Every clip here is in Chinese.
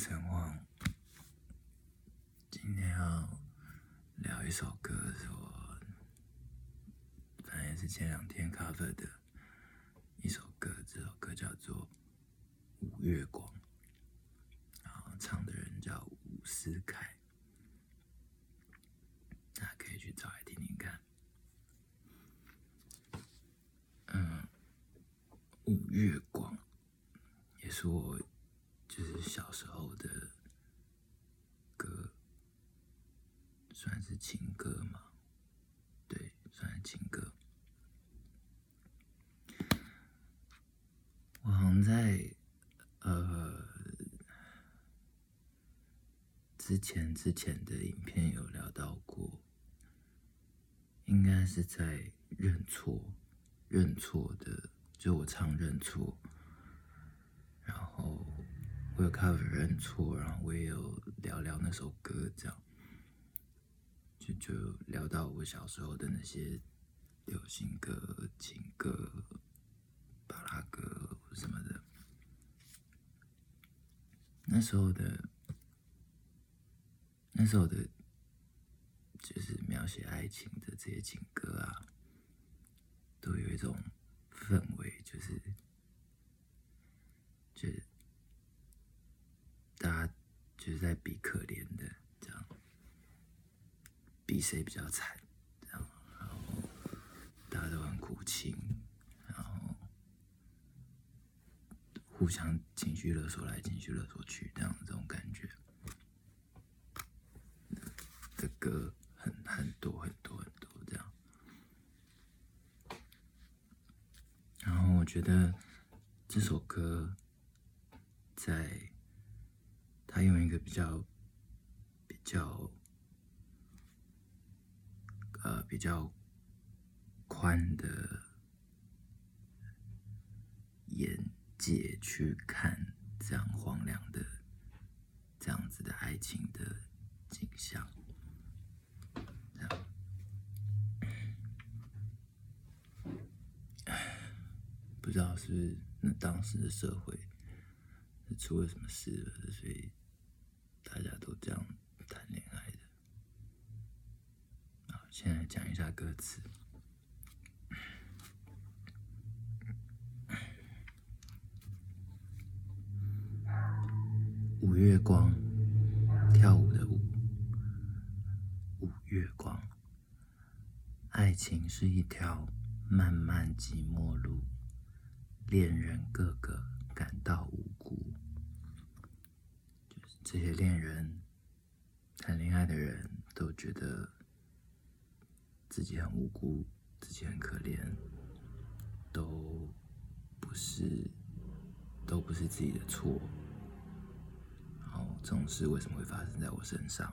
陈旺，今天要聊一首歌，是我反正是前两天 cover 的一首歌，这首歌叫做《五月光》，然后唱的人叫伍思凯，大家可以去找来听听看。嗯，《五月光》也是我。小时候的歌，算是情歌嘛？对，算是情歌。我好像在呃之前之前的影片有聊到过，应该是在认错认错的，就我唱认错，然后。我有 cover 认错，然后我也有聊聊那首歌，这样就就聊到我小时候的那些流行歌、情歌、巴拉歌什么的。那时候的那时候的，就是描写爱情的这些情歌啊，都有一种氛围，就是就。大家就是在比可怜的这样，比谁比较惨这样，然后大家都很苦情，然后互相情绪勒索来情绪勒索去，这样这种感觉。的歌很很多很多很多这样，然后我觉得这首歌在。他用一个比较、比较、呃比较宽的眼界去看这样荒凉的、这样子的爱情的景象，不知道是不是那当时的社会出了什么事，所以。大家都这样谈恋爱的。好，现在讲一下歌词。五月光，跳舞的舞。五月光，爱情是一条漫漫寂寞路，恋人个个感到无辜。这些恋人谈恋爱的人都觉得自己很无辜，自己很可怜，都不是都不是自己的错。然后这种事为什么会发生在我身上？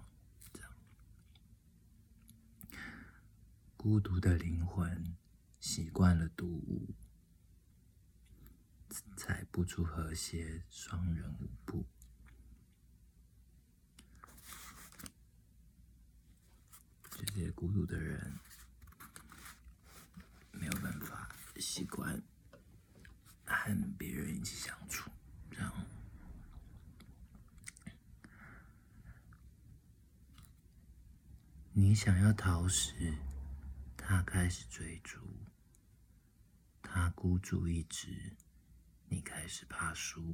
这样，孤独的灵魂习惯了独舞，踩不出和谐双人舞步。这些孤独的人没有办法习惯和别人一起相处，这样。你想要逃时，他开始追逐；他孤注一掷，你开始怕输。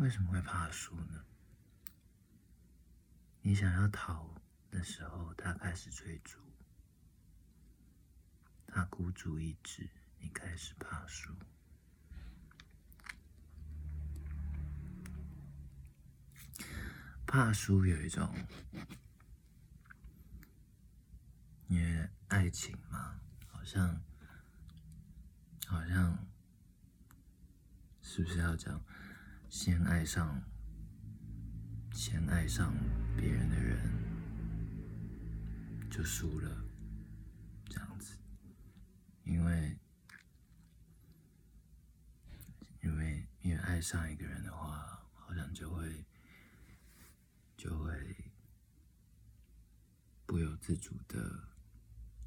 为什么会怕输呢？你想要逃的时候，他开始追逐；他孤注一掷，你开始怕输。怕输有一种，因为爱情嘛，好像，好像，是不是要讲？先爱上，先爱上别人的人就输了，这样子，因为，因为，因为爱上一个人的话，好像就会，就会不由自主的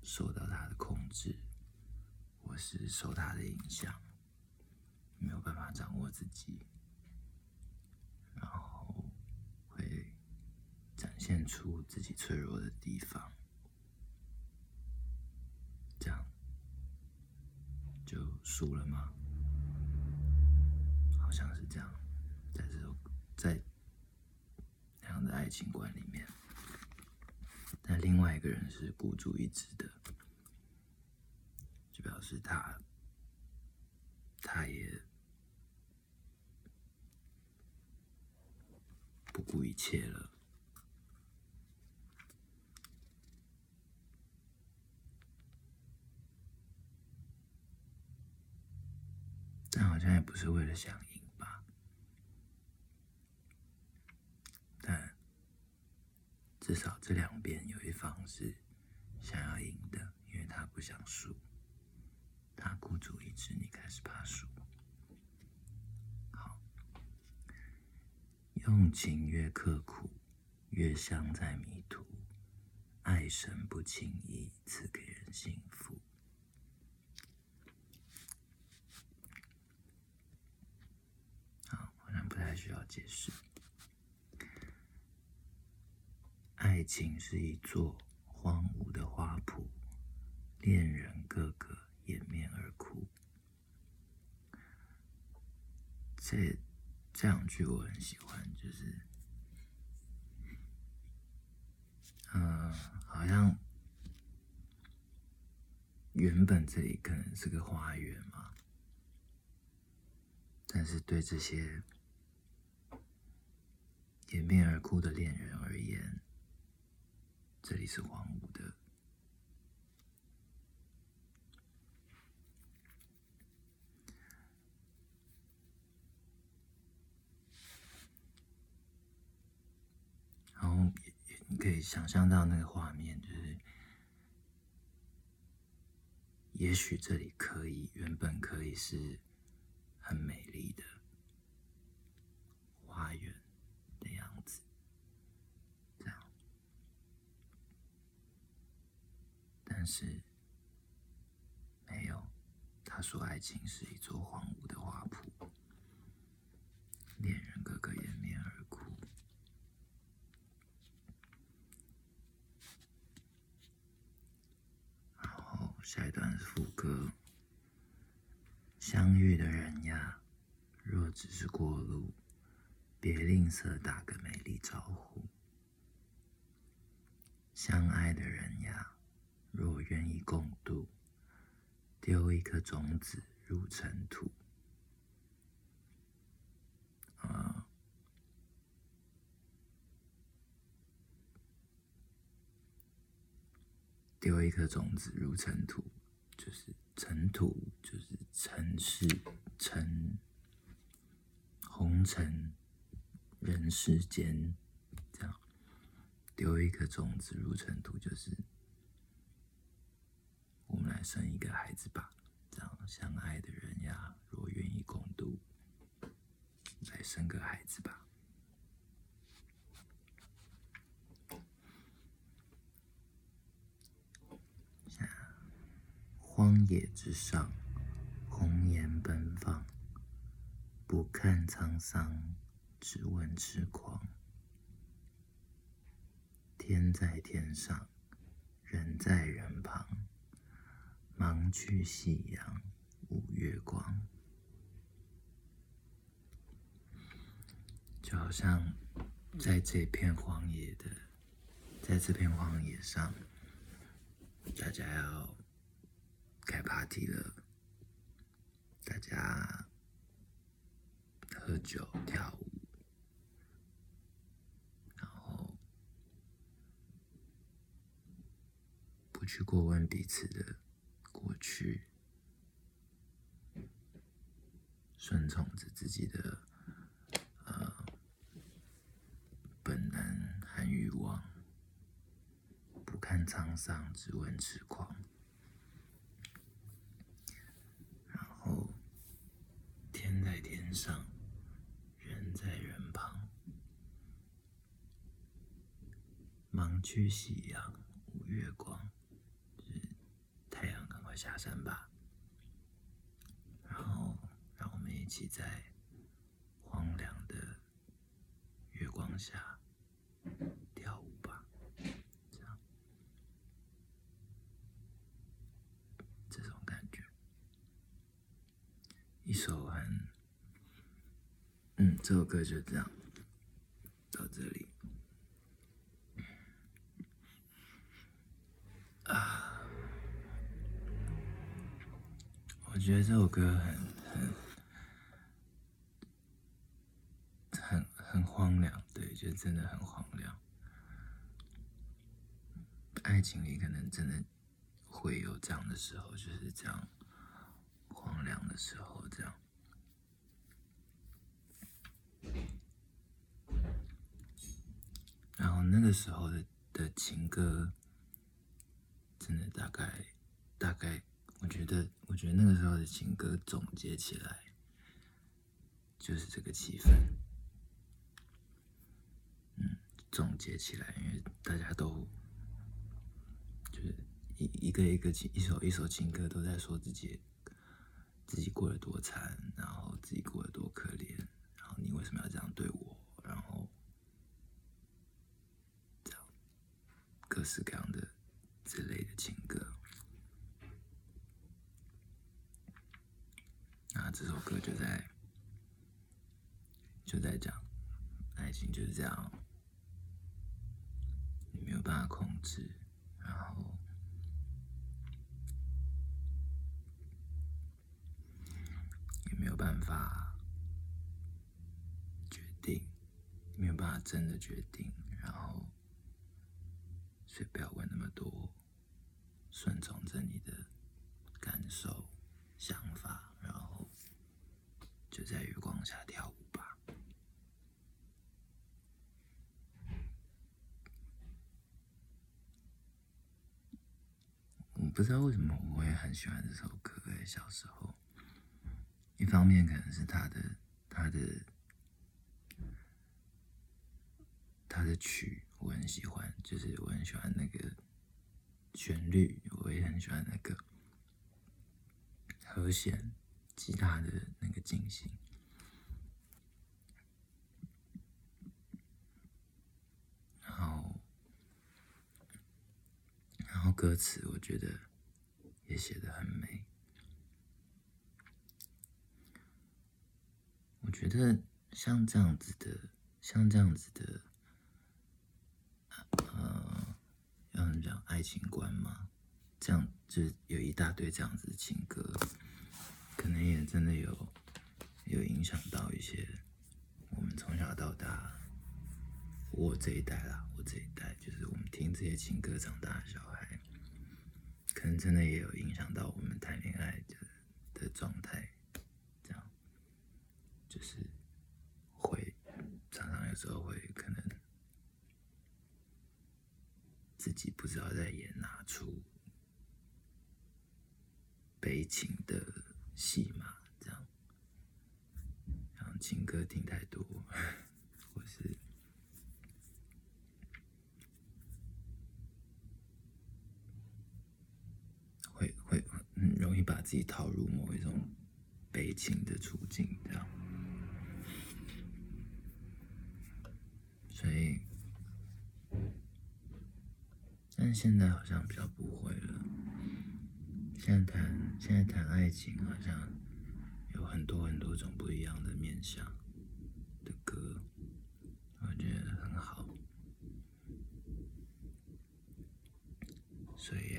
受到他的控制，或是受他的影响，没有办法掌握自己，然后会展现出自己脆弱的地方，这样就输了吗？好像是这样，在这种在那样的爱情观里面，但另外一个人是孤注一掷的。就表示他，他也不顾一切了，但好像也不是为了想赢吧？但至少这两边有一方是想要赢的，因为他不想输。他孤注一掷，你开始怕输。好，用情越刻苦，越像在迷途。爱神不轻易赐给人幸福。好，好像不太需要解释。爱情是一座荒芜的花圃，恋人个个。掩面而哭，这这两句我很喜欢，就是，嗯，好像原本这里可能是个花园嘛，但是对这些掩面而哭的恋人而言，这里是荒芜的。然后你可以想象到那个画面，就是也许这里可以原本可以是很美丽的花园的样子，这样，但是没有。他说，爱情是一座荒芜的花圃，恋人个个掩面而哭。”然后。下一段是副歌。相遇的人呀，若只是过路，别吝啬打个美丽招呼。相爱的人呀，愿意共度，丢一颗种子入尘土。啊。丢一颗种子入尘土，就是尘土，就是尘世尘红尘人世间，这样丢一颗种子入尘土，就是我们来生一个孩子吧。这样相爱的人呀，若愿意共度，来生个孩子吧。荒野之上，红颜奔放，不看沧桑，只问痴狂。天在天上，人在人旁，忙去夕阳无月光。就好像在这片荒野的，在这片荒野上，大家要。开 party 了，大家喝酒跳舞，然后不去过问彼此的过去，顺从着自己的呃本能和欲望，不看沧桑，只问痴狂。然后，天在天上人在人旁，忙去夕阳无月光，下山吧。然后让我们一起在荒凉的月光下跳舞吧。这样。这种感觉。一首很嗯这首歌就这样到这里。我觉得这首歌很很很很荒凉，对，就真的很荒凉。爱情里可能真的会有这样的时候，就是这样荒凉的时候，这样。然后那个时候的的情歌，真的大概大概。我觉得，我觉得那个时候的情歌总结起来，就是这个气氛。嗯，总结起来，因为大家都就是一一个一个情一首一首情歌都在说自己自己过得多惨，然后自己过得多可怜，然后你为什么要这样对我？然后这样各式各样的之类的情歌。那这首歌就在就在讲爱情就是这样，你没有办法控制，然后也没有办法决定，没有办法真的决定，然后所以不要问那么多，顺从着你的感受、想法。就在月光下跳舞吧。我不知道为什么我会很喜欢这首歌。哎，小时候，一方面可能是他的他的他的曲我很喜欢，就是我很喜欢那个旋律，我也很喜欢那个和弦。吉他的那个进行，然后，然后歌词我觉得也写的很美。我觉得像这样子的，像这样子的，呃，要怎么讲爱情观嘛？这样就有一大堆这样子的情歌。可能也真的有有影响到一些我们从小到大，我这一代啦，我这一代就是我们听这些情歌长大的小孩，可能真的也有影响到我们谈恋爱的的状态，这样就是会常常有时候会可能自己不知道在演哪出悲情的。戏码，这样，然后情歌听太多，或是会会很容易把自己套入某一种悲情的处境，这样，所以，但现在好像比较不会了。现在谈现在谈爱情，好像有很多很多种不一样的面向的歌，我觉得很好。所以，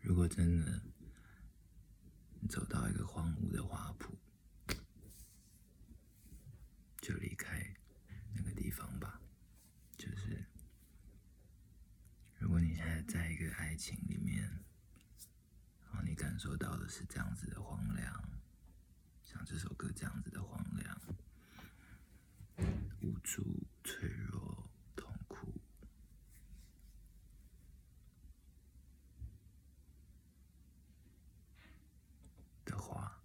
如果真的走到一个荒芜的花圃，就离开那个地方吧。就是如果你现在在一个爱情里面，然后你感受到的是这样子的荒凉，像这首歌这样子的荒凉、无助、脆弱、痛苦的话，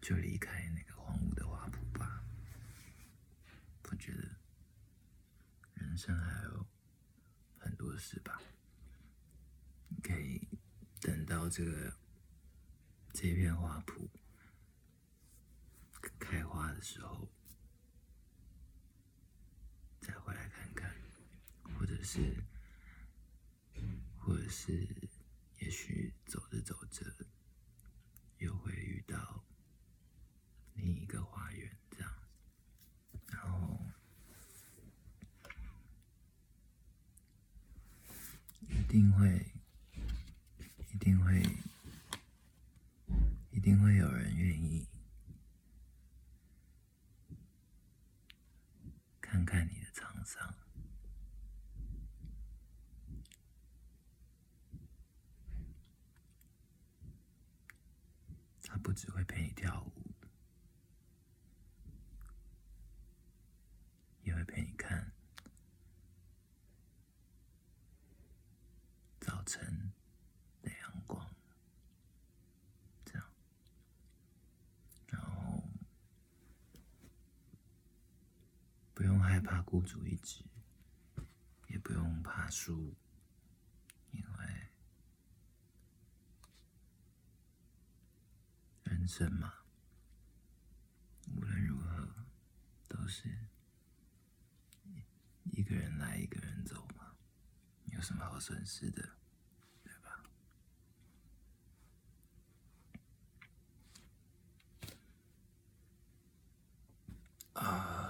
就离开那个荒芜的花圃吧。我觉得。人生还有是吧？可以等到这个这片花圃开花的时候，再回来看看，或者是，或者是，也许走着走着，又会遇到另一个花园，这样，然后一定会。一定会，一定会有人愿意在你的沧桑。他不只会陪你跳舞，也会陪你看孤注一掷也不用怕输因为人生嘛无论如何都是一个人来一个人走嘛有什么好损失的对吧？啊